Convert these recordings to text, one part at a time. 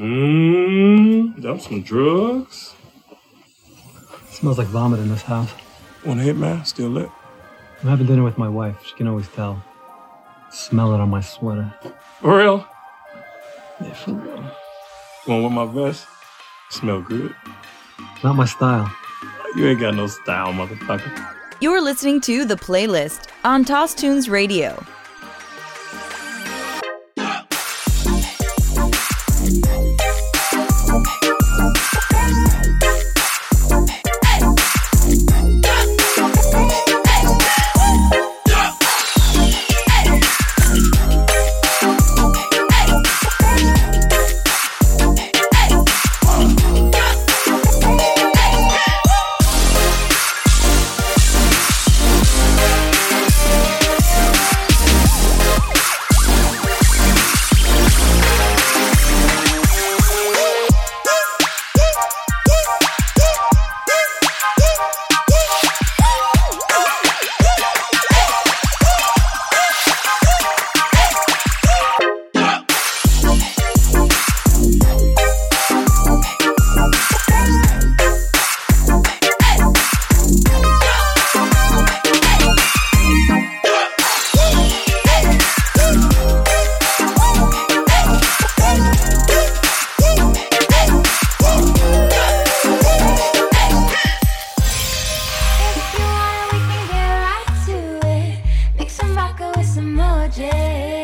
Mmm, that was some drugs. Smells like vomit in this house. One hit, man, still lit. I'm having dinner with my wife. She can always tell. Smell it on my sweater. For real? Yeah, for real. Going with my vest? Smell good. Not my style. You ain't got no style, motherfucker. You're listening to The Playlist on Toss Tunes Radio. você.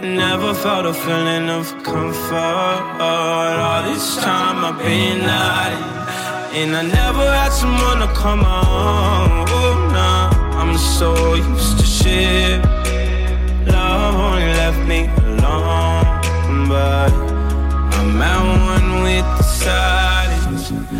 Never felt a feeling of comfort. All this time I've been hiding. And I never had someone to come on. Oh, nah. I'm so used to shit. Love only left me alone. But I'm at one with the silence.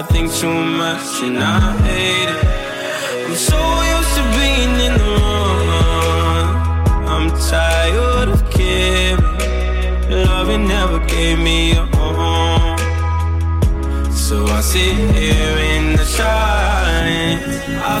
I think too much and I hate it. I'm so used to being in the wrong. I'm tired of caring. Loving never gave me a home. So I sit here in the.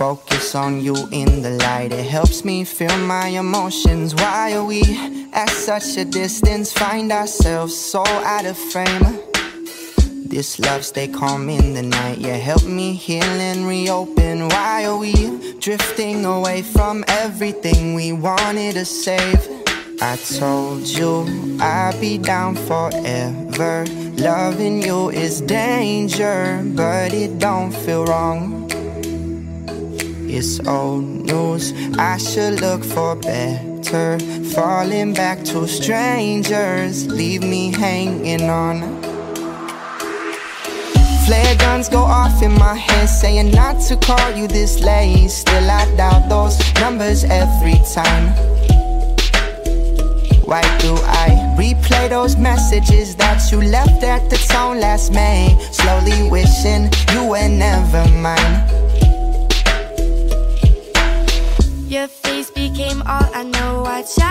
Focus on you in the light, it helps me feel my emotions. Why are we at such a distance? Find ourselves so out of frame. This love stay calm in the night, yeah, help me heal and reopen. Why are we drifting away from everything we wanted to save? I told you I'd be down forever. Loving you is danger, but it don't feel wrong. It's old news. I should look for better. Falling back to strangers, leave me hanging on. Flare guns go off in my head, saying not to call you this late. Still, I doubt those numbers every time. Why do I replay those messages that you left at the tone last May? Slowly wishing you were never mine. I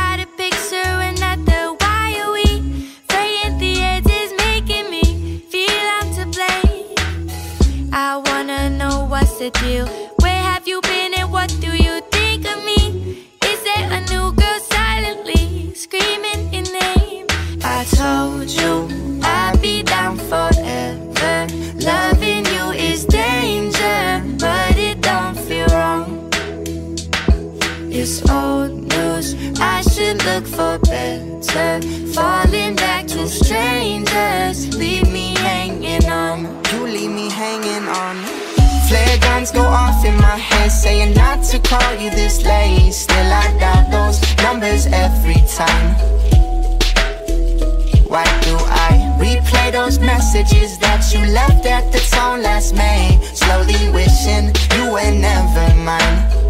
numbers every time. Why do I replay those messages that you left at the tone last May? Slowly wishing you were never mine.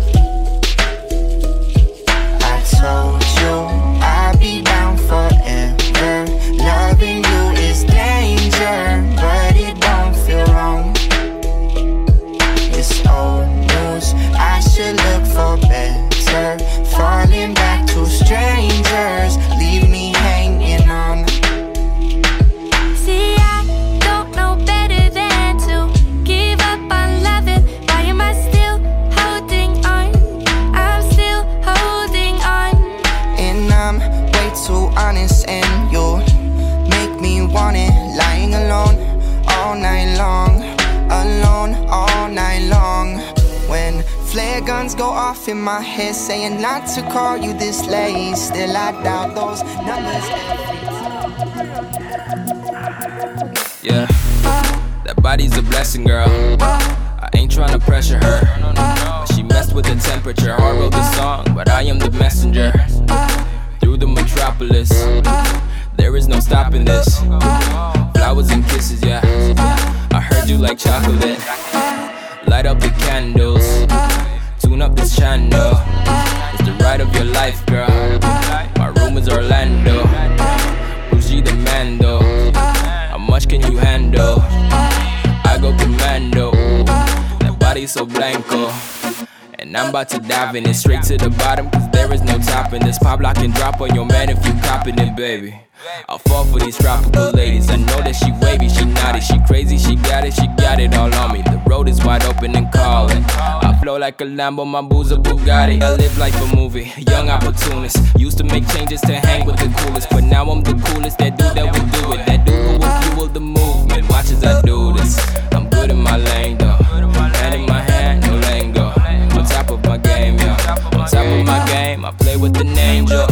Flare guns go off in my head, saying not to call you this late. Still, I doubt those numbers. Yeah, that body's a blessing, girl. I ain't trying to pressure her. She messed with the temperature. I wrote the song, but I am the messenger. Through the metropolis, there is no stopping this. Flowers and kisses, yeah. I heard you like chocolate. Light up the candles, tune up this channel. It's the ride of your life, girl. My room is Orlando. Bougie the Mando. How much can you handle? I go commando. That body so blanco. And I'm about to dive in it straight to the bottom, cause there is no topping this. Pop lock and drop on your man if you copping it, baby. I'll fall for these tropical ladies. I know that she wavy, she naughty, she crazy, she got it, she got it all on me. The road is wide open and calling. I flow like a Lambo, my booze a Bugatti. I live like a movie, young opportunist. Used to make changes to hang with the coolest, but now I'm the coolest. That dude that will do it, that dude who will fuel the movement. Watch as I do this. I'm good in my lane though. Hand in my hand, no lingo. On top of my game, yeah. On top of my game, I play with an angel.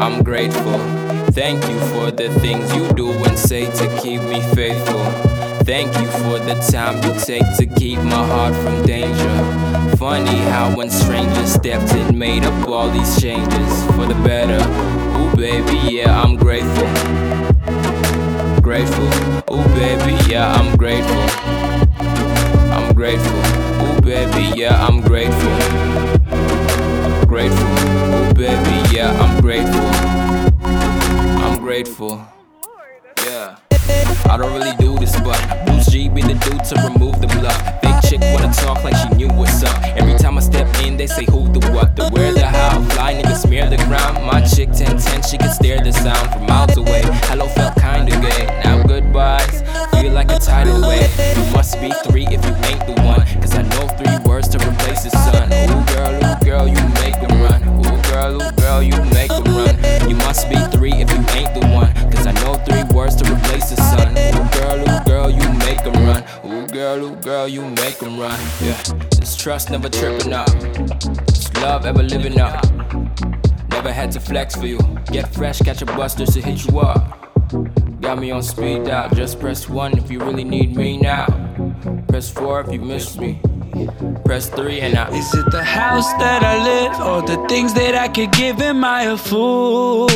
I'm grateful. Thank you for the things you do and say to keep me faithful. Thank you for the time you take to keep my heart from danger. Funny how when strangers stepped in, made up all these changes for the better. Ooh, baby, yeah, I'm grateful. Grateful. Ooh, baby, yeah, I'm grateful. I'm grateful. Ooh, baby, yeah, I'm grateful. Grateful. Ooh, baby, yeah, I'm grateful. I'm grateful. Yeah. I don't really to remove the bluff. Big chick wanna talk like she knew what's up. Every time I step in, they say who the what, the where, the how. Fly nigga smear the ground. My chick 1010, she can stare the sound from miles away. Hello felt kinda gay. Now goodbyes feel like a tidal wave. You must be three if you ain't the one. Cause I know three words to replace the sun. Ooh girl, ooh girl, you make them run. Ooh girl, ooh girl, you make them run. You must be three if you ain't the one. Cause I know three words to replace the sun. Girl, ooh girl, you make them run. Yeah, this trust never tripping up. This love ever living up. Never had to flex for you. Get fresh, catch a busters to hit you up. Got me on speed dial. Just press one if you really need me now. Press four if you miss me. Press three and I. Is it the house that I live or the things that I could give? Am I a fool?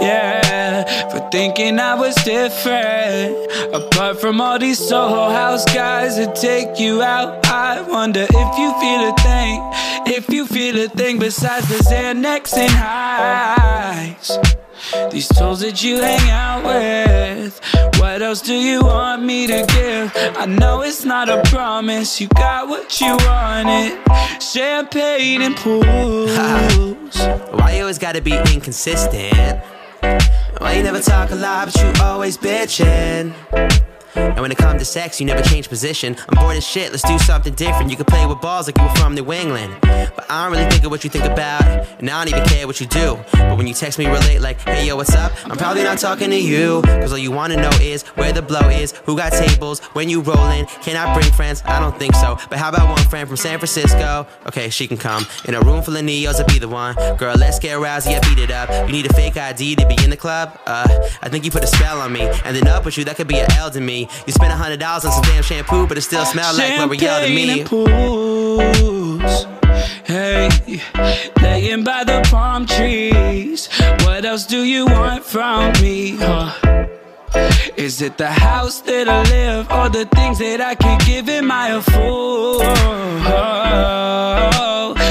Yeah, for thinking I was different. Apart from all these Soho House guys that take you out, I wonder if you feel a thing. If you feel a thing besides the Xanax and highs. These tools that you hang out with. What else do you want me to give? I know it's not a promise. You got what you wanted. Champagne and pools. Why you always gotta be inconsistent? Why you never talk a lot, but you always bitching? And when it comes to sex, you never change position. I'm bored as shit, let's do something different. You can play with balls like you were from New England. But I don't really think of what you think about, and I don't even care what you do. But when you text me real late, like, hey yo, what's up? I'm probably not talking to you. Cause all you wanna know is where the blow is, who got tables, when you rollin'. Can I bring friends? I don't think so. But how about one friend from San Francisco? Okay, she can come. In a room full of neos, I'll be the one. Girl, let's get aroused, yeah, beat it up. You need a fake ID to be in the club? Uh, I think you put a spell on me. Ending up with you, that could be an L to me. You spent a hundred dollars on some damn shampoo, but it still smells like L'Oreal to me. and. Hey, laying by the palm trees. What else do you want from me? Huh? Is it the house that I live or the things that I can give? Am I a fool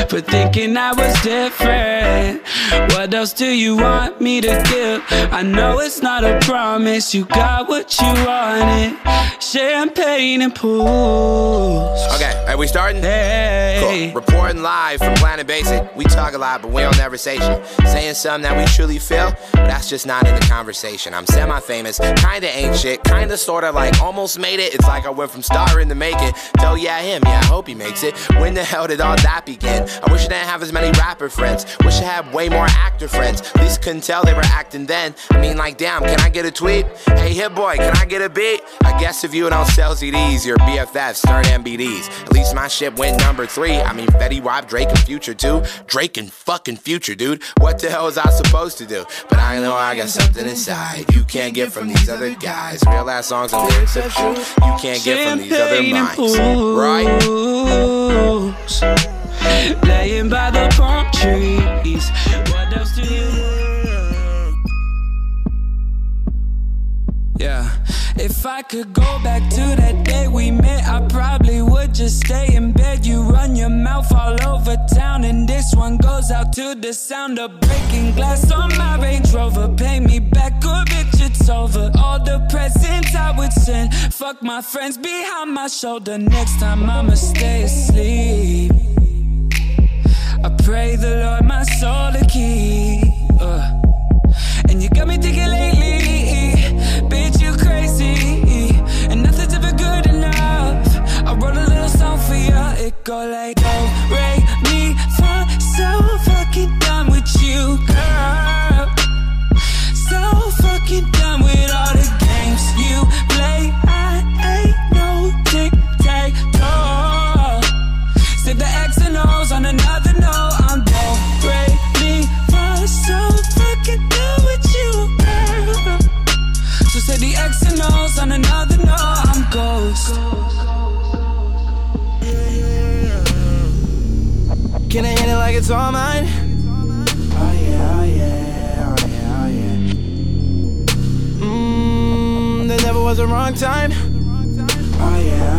for thinking I was different? What else do you want me to give? I know it's not a promise. You got what you wanted. Champagne and pools. Okay, are we starting? Hey. Cool. Reporting live from Planet Basic. We talk a lot, but we don't never say shit. Saying something that we truly feel, but that's just not in the conversation. I'm semi-famous, kinda ain't shit, kinda sorta like almost made it. It's like I went from starring to making. Tell yeah him, yeah I hope he makes it. When the hell did all that begin? I wish I didn't have as many rapper friends. Wish I had way more actor friends. At least couldn't tell they were acting then. I mean, like, damn, can I get a tweet? Hey, Hit-Boy, can I get a beat? I guess if you don't sell CDs, your BFFs turn MBDs. At least my shit went number three. I mean, Fetty Wap, Drake, and Future too. Drake and fucking Future, dude. What the hell was I supposed to do? But I know I got something inside you can't get from these other guys. Real ass songs and lyrics of truth you can't get from these other minds. Right? Laying by the palm trees. What else do you Yeah, if I could go back to that day we met, I probably would just stay in bed. You run your mouth all over town, and this one goes out to the sound of breaking glass on my Range Rover. Pay me back, or bitch, it's over. All the presents I would send, fuck my friends behind my shoulder. Next time I'ma stay asleep. I pray the Lord my soul to keep. Uh. And you got me thinking lately, It go like, oh, Ray, me, fa, so fucking done with you, girl. Can I hit it like it's all mine? Oh yeah, oh yeah, oh yeah, oh yeah. Mmm, there never was a wrong time. Oh yeah, oh,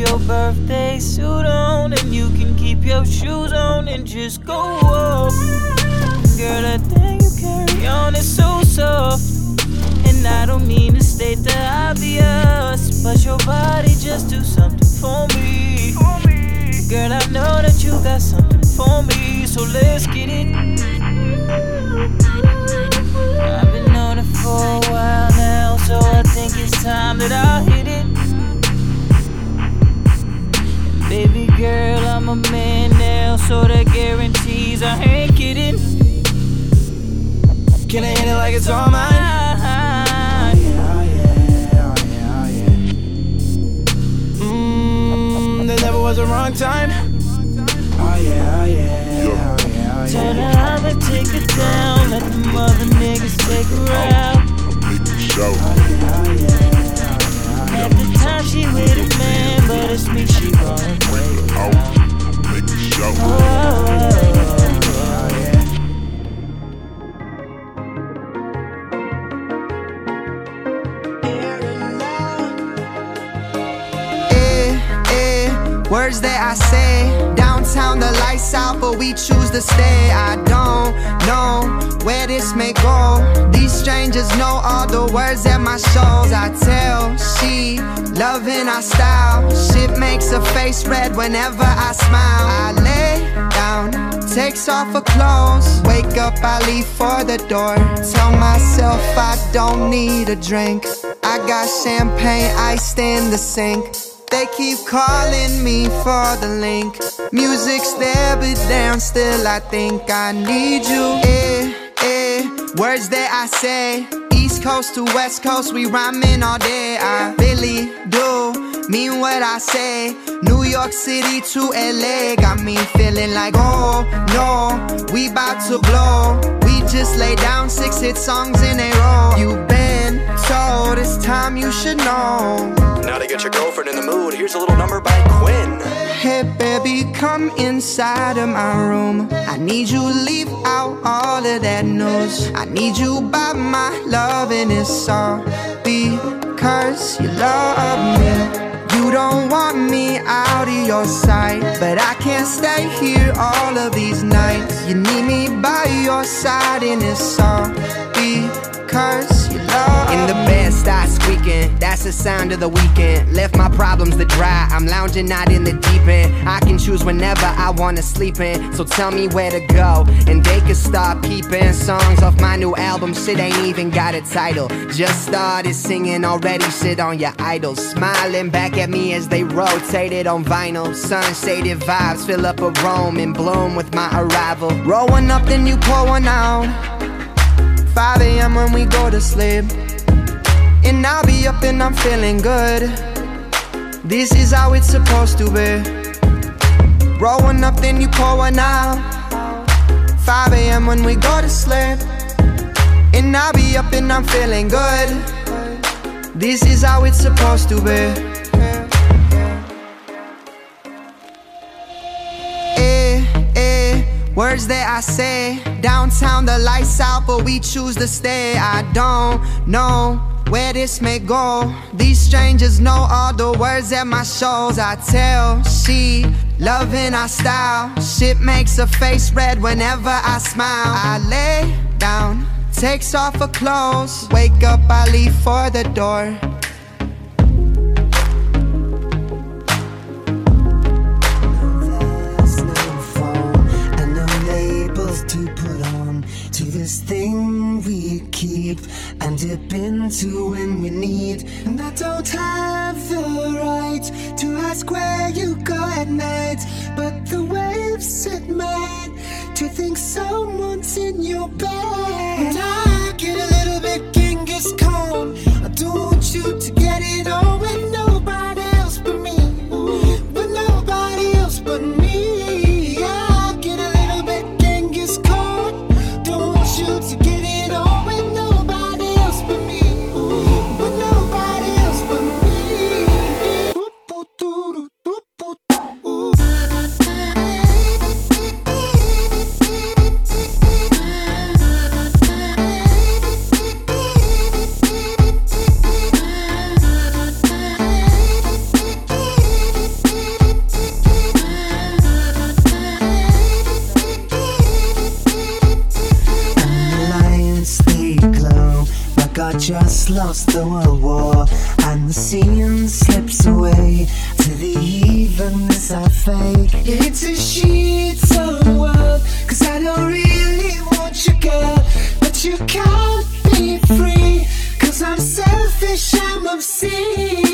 your birthday suit on, and you can keep your shoes on and just go up. Girl, that thing you carry on is so soft. And I don't mean to state the obvious, but your body just do something for me. Girl, I know that you got something for me, so let's get it. I've been on it for a while now, so I think it's time that I hit it. Girl, I'm a man now, so that guarantees I ain't kidding. Can I hit it like it's all mine? Mmm, there never was a wrong time. Oh yeah, oh yeah, oh yeah, oh yeah. Tell her I'ma take her down, let the mother niggas take her out. I make her shout. At the time she with a man, but it's me she shout. Oh. Eh, eh, words that I say. Downtown, the lights out, but we choose to stay. I don't know where this may go. These strangers know all the words at my shows. I tell she loving our style. Shit makes her face red whenever I smile. I lay down, takes off her clothes. Wake up, I leave for the door. Tell myself I don't need a drink. I got champagne iced in the sink. They keep calling me for the link. Music's there, but damn, still I think I need you. Eh, eh, words that I say. East Coast to West Coast, we rhyming all day. I really do mean what I say. New York City to LA, got me feeling like, oh no, we bout to blow. We just lay down six hit songs in a row. You've been told it's time you should know. Now to get your girlfriend in the mood, here's a little number by Quinn. Hey baby, come inside of my room. I need you to leave out all of that noise. I need you by my love, and it's all because you love me. You don't want me out of your sight, but I can't stay here all of these nights. You need me by your side, and it's all because In the bed, start squeaking. That's the sound of the weekend. Left my problems to dry. I'm lounging out in the deep end. I can choose whenever I wanna sleep in. So tell me where to go, and they can start peeping. Songs off my new album, shit ain't even got a title. Just started singing already, shit on your idols. Smiling back at me as they rotated on vinyl. Sun shaded vibes fill up a room and bloom with my arrival. Roll one up, then you pour one out. 5 a.m. when we go to sleep. And I'll be up and I'm feeling good. This is how it's supposed to be. Roll one up, then you pour one out. 5 a.m. when we go to sleep. And I'll be up and I'm feeling good. This is how it's supposed to be. Words that I say Downtown the lights out but we choose to stay. I don't know where this may go. These strangers know all the words at my shows. I tell she loving our style. Shit makes her face red whenever I smile. I lay down, takes off her clothes. Wake up, I leave for the door keep and dip into when we need. And I don't have the right to ask where you go at night, but the waves set mine to think someone's in your bed. And I get a little bit Genghis Khan. I don't want you to get it on with nobody I just lost the world war and the scene slips away. To the evenness I fake. It's a sheets of world cause I don't really want you girl. But you can't be free cause I'm selfish I'm obscene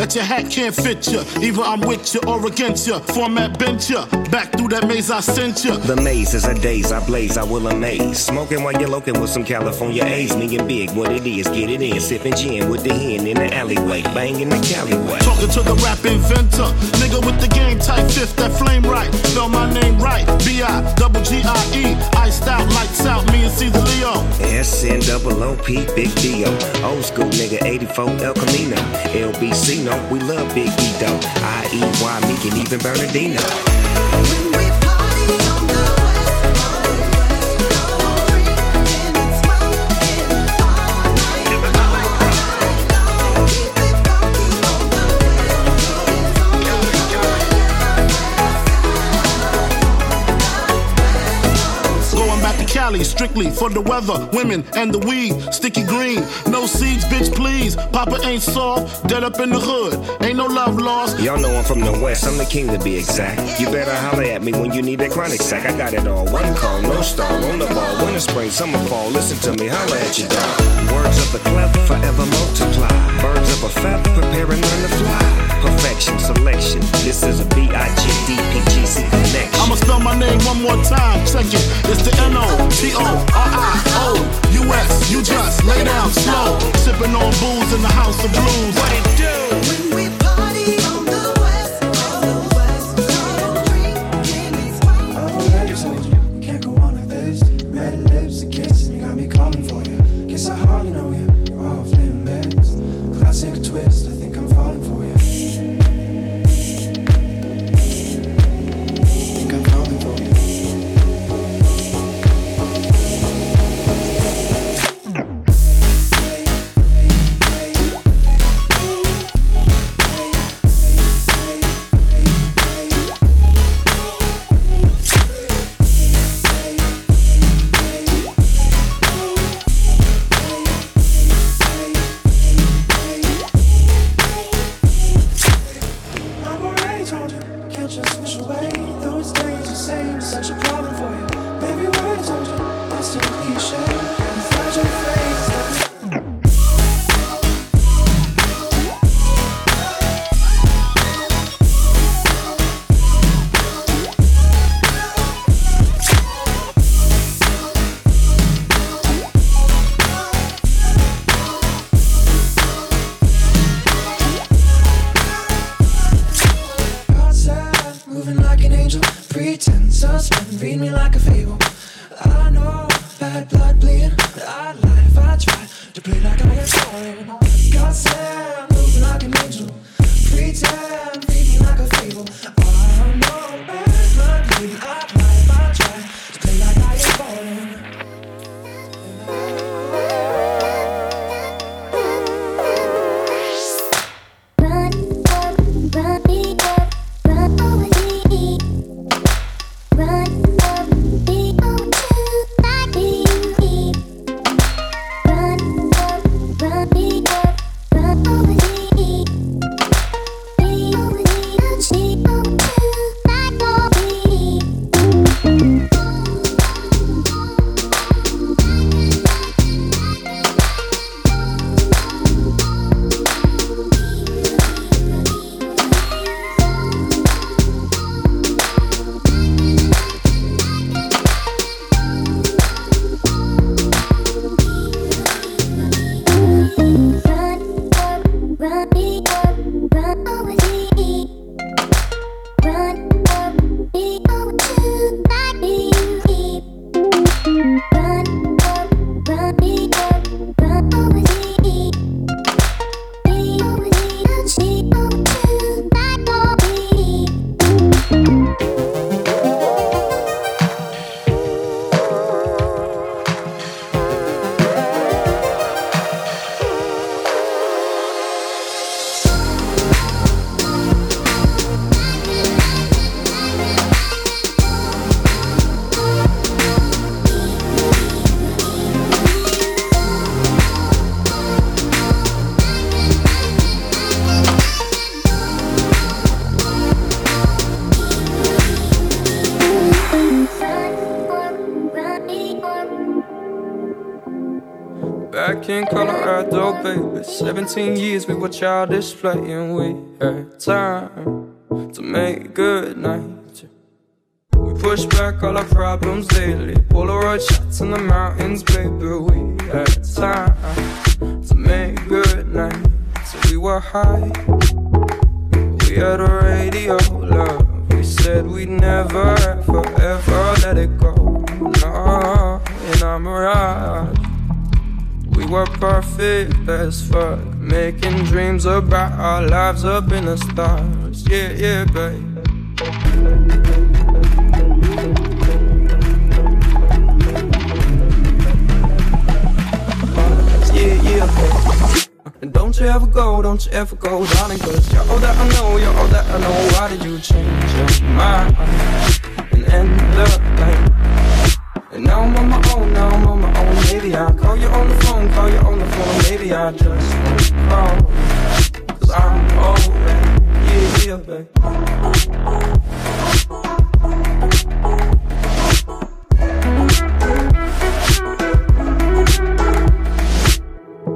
that your hat can't fit ya. Either I'm with you or against ya. Format bent ya. Back through that maze I sent ya. The maze is a daze, I blaze, I will amaze. Smoking while you're loking with some California A's. Me and big, what it is, get it in. Sipping gin with the hen in the alleyway. Banging the Caliway. Talking to the rap inventor. Nigga with the game type fifth, that flame right. Spell my name right. B-I, double G-I-E. Iced out, lights out, me and Caesar Leo. SN double OP, Big Dio. Old school nigga, 84 El Camino. LBC, no, we love Big E though. I-E-Y, me and even Bernardino. Strictly for the weather, women, and the weed. Sticky green, no seeds, bitch, please. Papa ain't soft, dead up in the hood. Ain't no love lost. Y'all know I'm from the west, I'm the king to be exact. You better holler at me when you need that chronic sack. I got it all. One call, no star, on the ball. Winter, spring, summer, fall. Listen to me, holla at your dog. Words of the clever, forever multiply. Birds of a feather, and learn to fly. Perfection, selection. This is a B-I-G-D-P-G-C connection. I'ma spell my name one more time. Check it. It's the N-O-T-O-R-I-O-U-S. You just lay down slow. Sipping on booze in the house of blues. What it do? 17 years we were childish playing. We had time to make good night. We push back all our problems daily. Polaroid shots in the mountains, baby. We had time to make good night. So we were high. We had a radio love. We said we'd never, ever, ever let it go. No, in our mirage. We were perfect as fuck. Making dreams about our lives up in the stars. Yeah, yeah, babe. Yeah, yeah, don't you ever go, don't you ever go, darling, cause you're all that I know, you're all that I know. Why did you change your mind and end up like And now I'm on my own, now I'm on my own. Maybe I'll call you on the phone, call you on the phone. Maybe I just won't call. Cause I'm already, yeah, yeah, babe.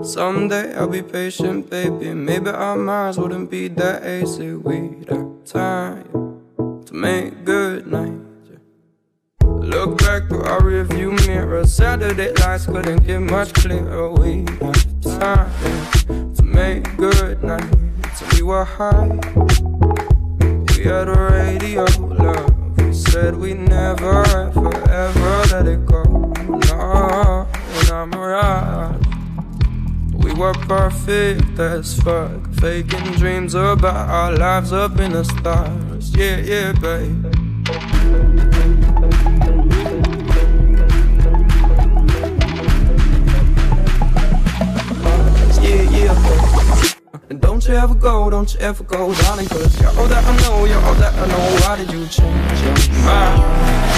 Someday I'll be patient, baby. Maybe our minds wouldn't be that easy. We'd have time to make good night. Look back through our rearview mirror. Saturday lights couldn't get much clearer. We have time to make good night. So we were high. We had a radio love. We said we never, ever, ever let it go. No, in our mirage. We were perfect as fuck. Faking dreams about our lives up in the stars. Yeah, yeah, babe. Don't you ever go, don't you ever go, darling, cause you're all that I know, you're all that I know. Why did you change your mind?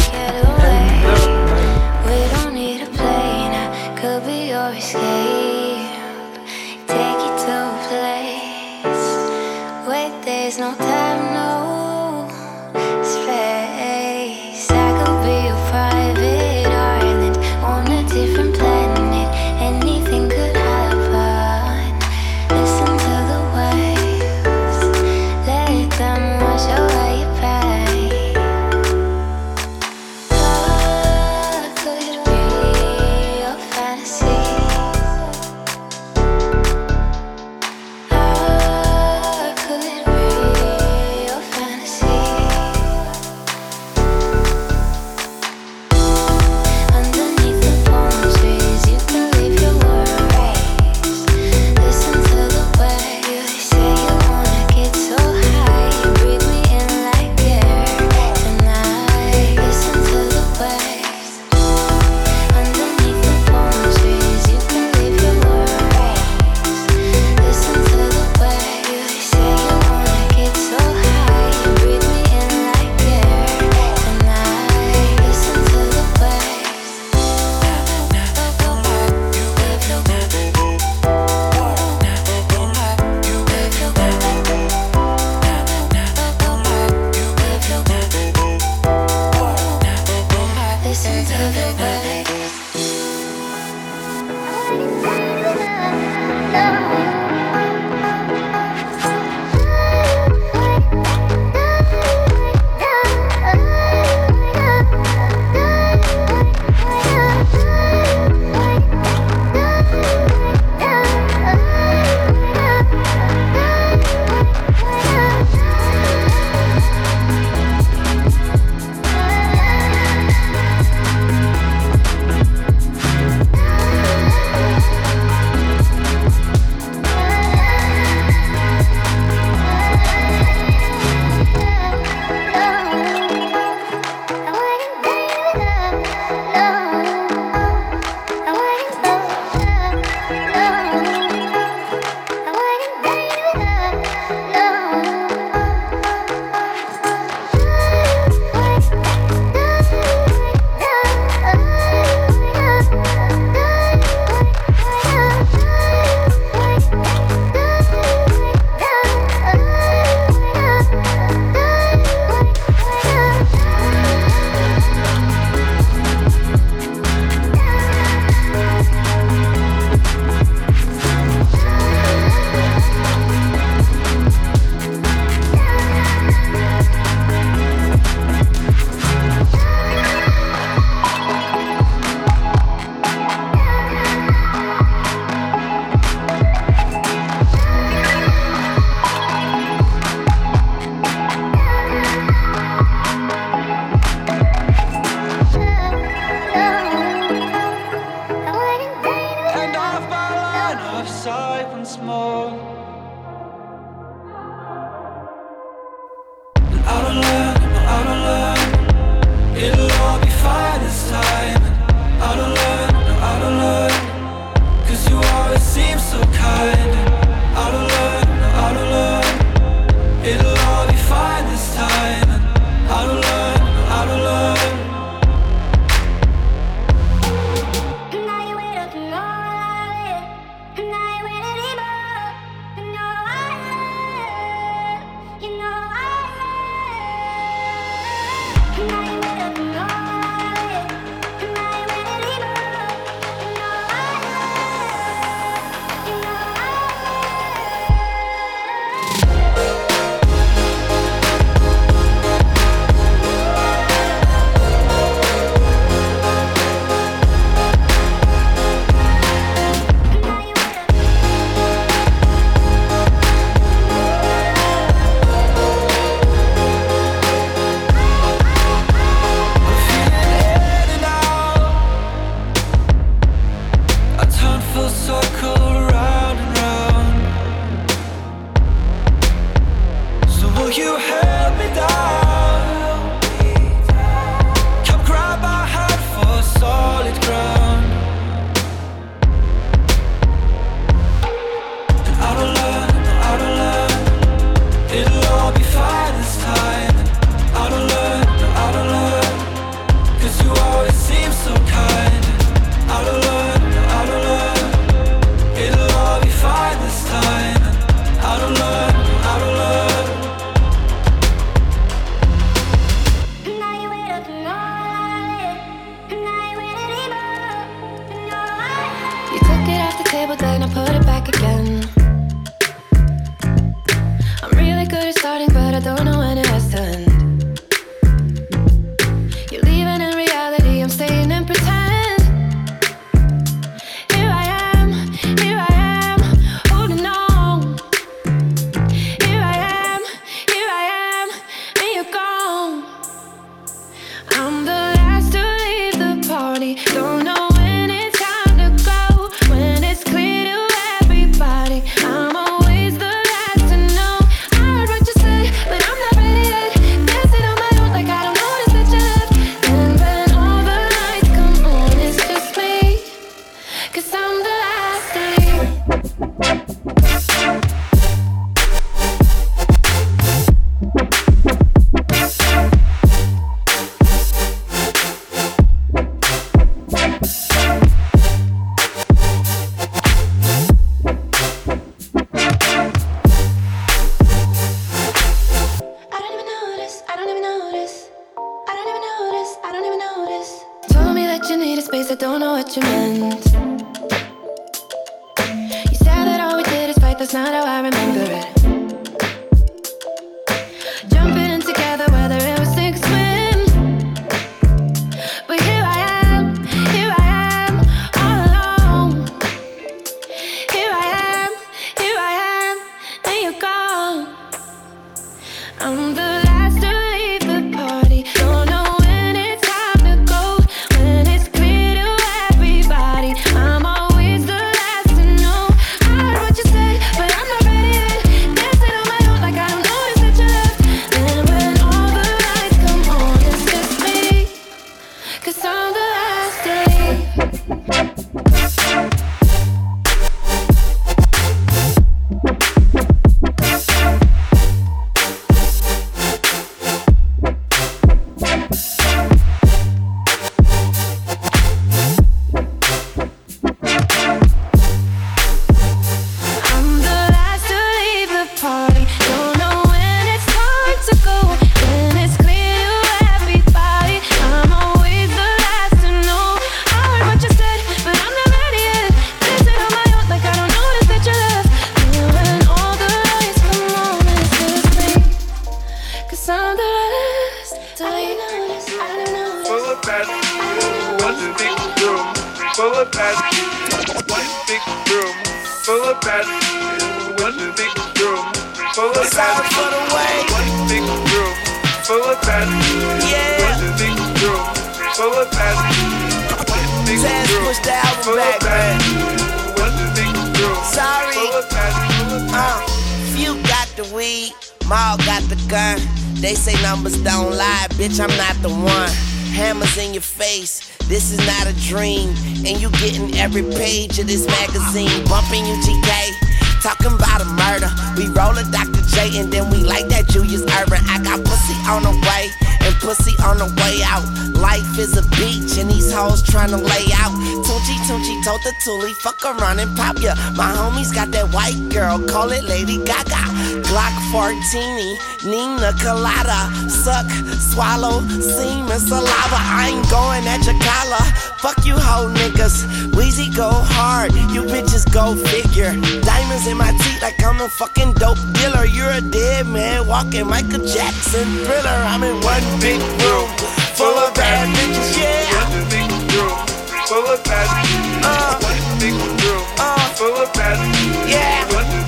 14, Nina Colada. Suck, swallow, semen, saliva. I ain't going at your collar. Fuck you hoe niggas. Weezy go hard, you bitches go figure. Diamonds in my teeth like I'm a fucking dope dealer. You're a dead man walking Michael Jackson thriller. I'm in one big room full of bad bitches, yeah. One big room full of bad bitches. Uh, One big room uh, full of bad bitches. Yeah.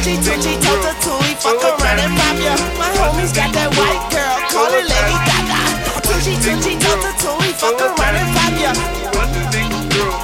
Tunechi Tunechi told the Tuli, fuck around and pop ya. My homies got that white girl, call it Lady Gaga. Tunechi Tunechi told the Tuli, fuck around and pop ya. One big room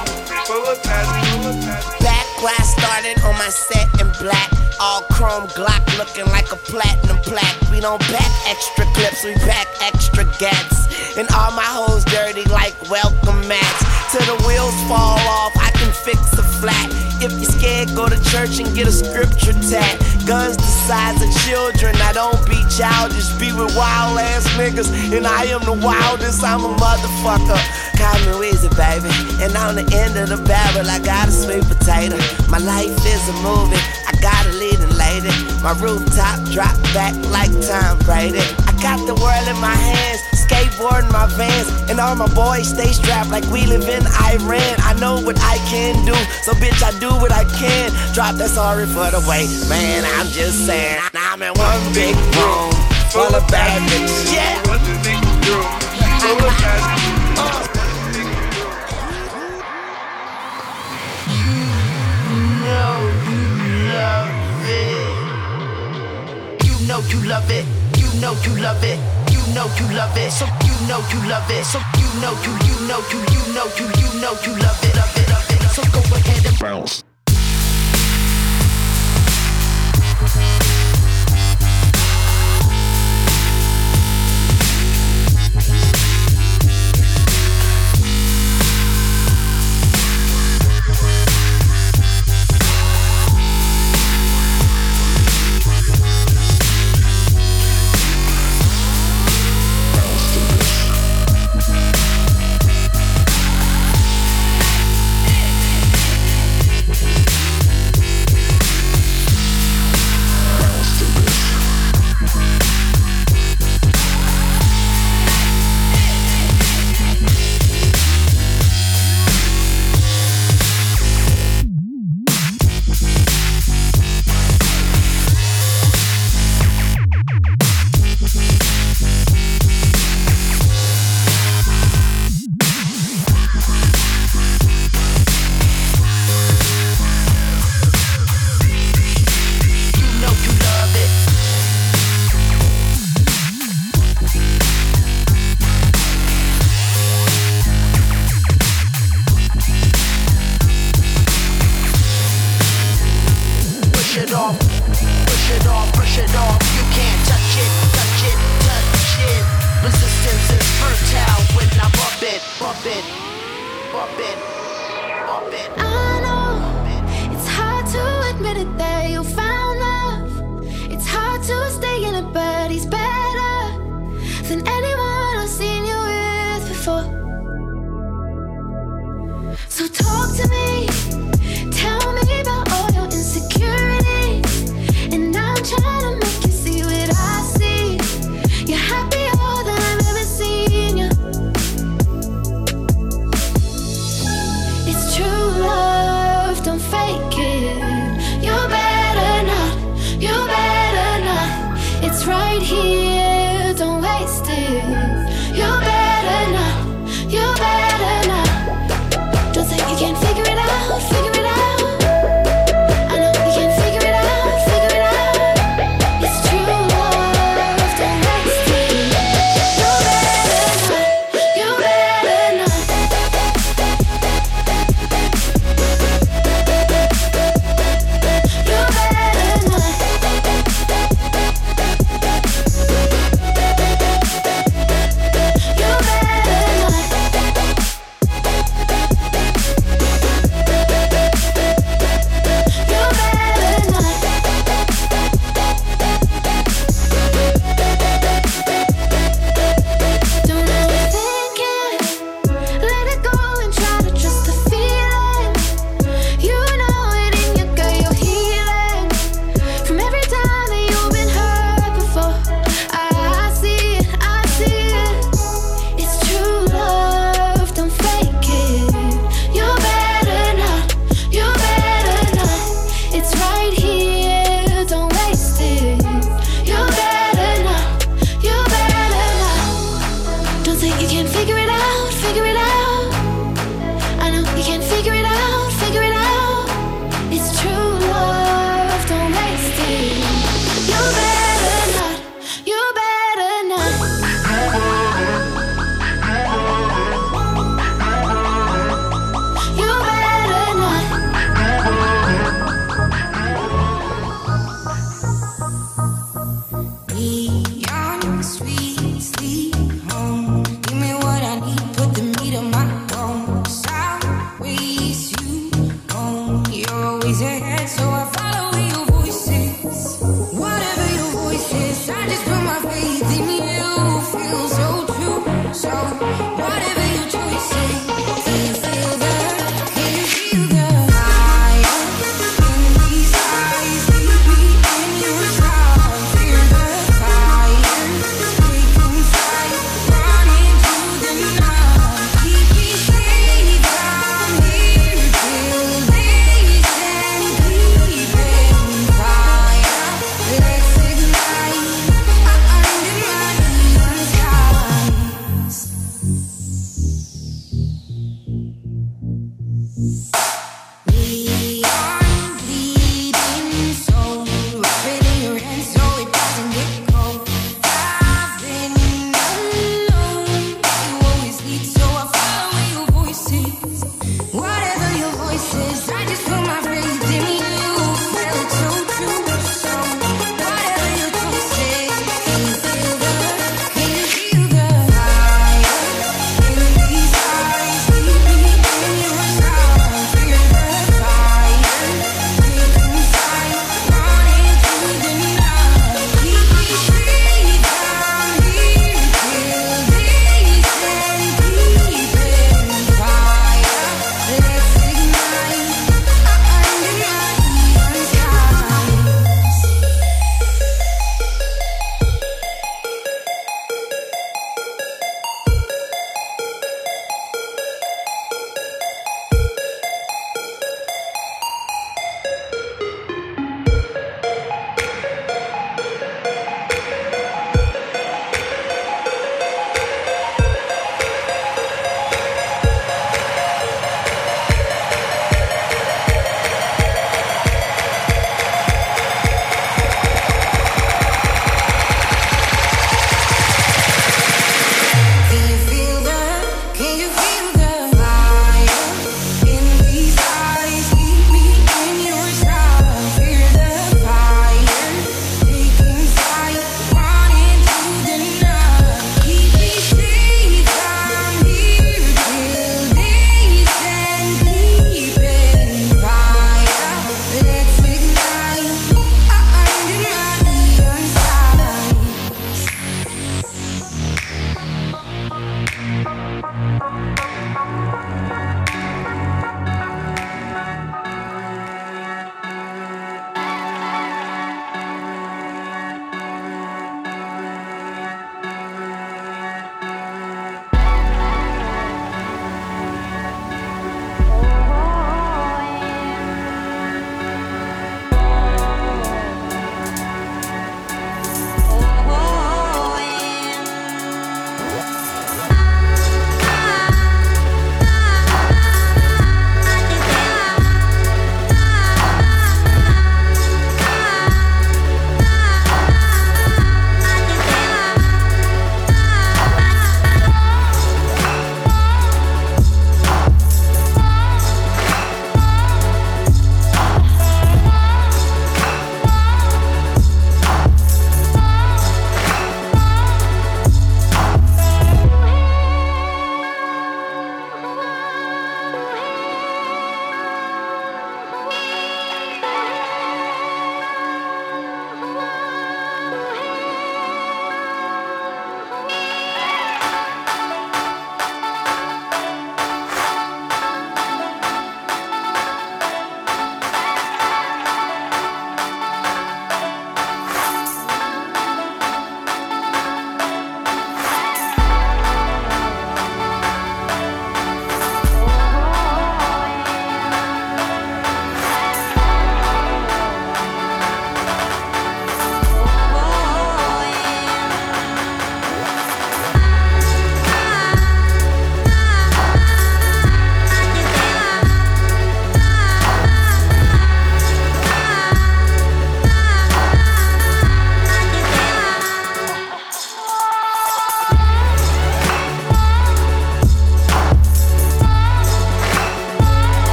full of bad bitches. Back where I started on my set in black. All chrome Glock looking like a platinum plaque. We don't back extra clips, we back extra gats. And all my hoes dirty like welcome mats. Till the wheels fall off, I can fix a flat. If you're scared, go to church and get a scripture tat. Guns the size of children, I don't be childish. Be with wild ass niggas, and I am the wildest. I'm a motherfucker. Call me Weezy, baby. And on the end of the barrel, I got a sweet potato. My life is a movie. I got a leading lady. My rooftop drop back like Tom Brady. I got the world in my hands, skateboard in my vans, and all my boys stay strapped like we live in Iran. I know what I can do, so bitch, I do what I can. Drop that sorry for the wait, man. I'm just saying, I'm in one big room full of bad bitches. Yeah. You know you love it. You know you love it. Know you love it. So you know you love it. So you know you you know you you know you you know you love it. Love it. Love it. So go ahead and bounce. better that.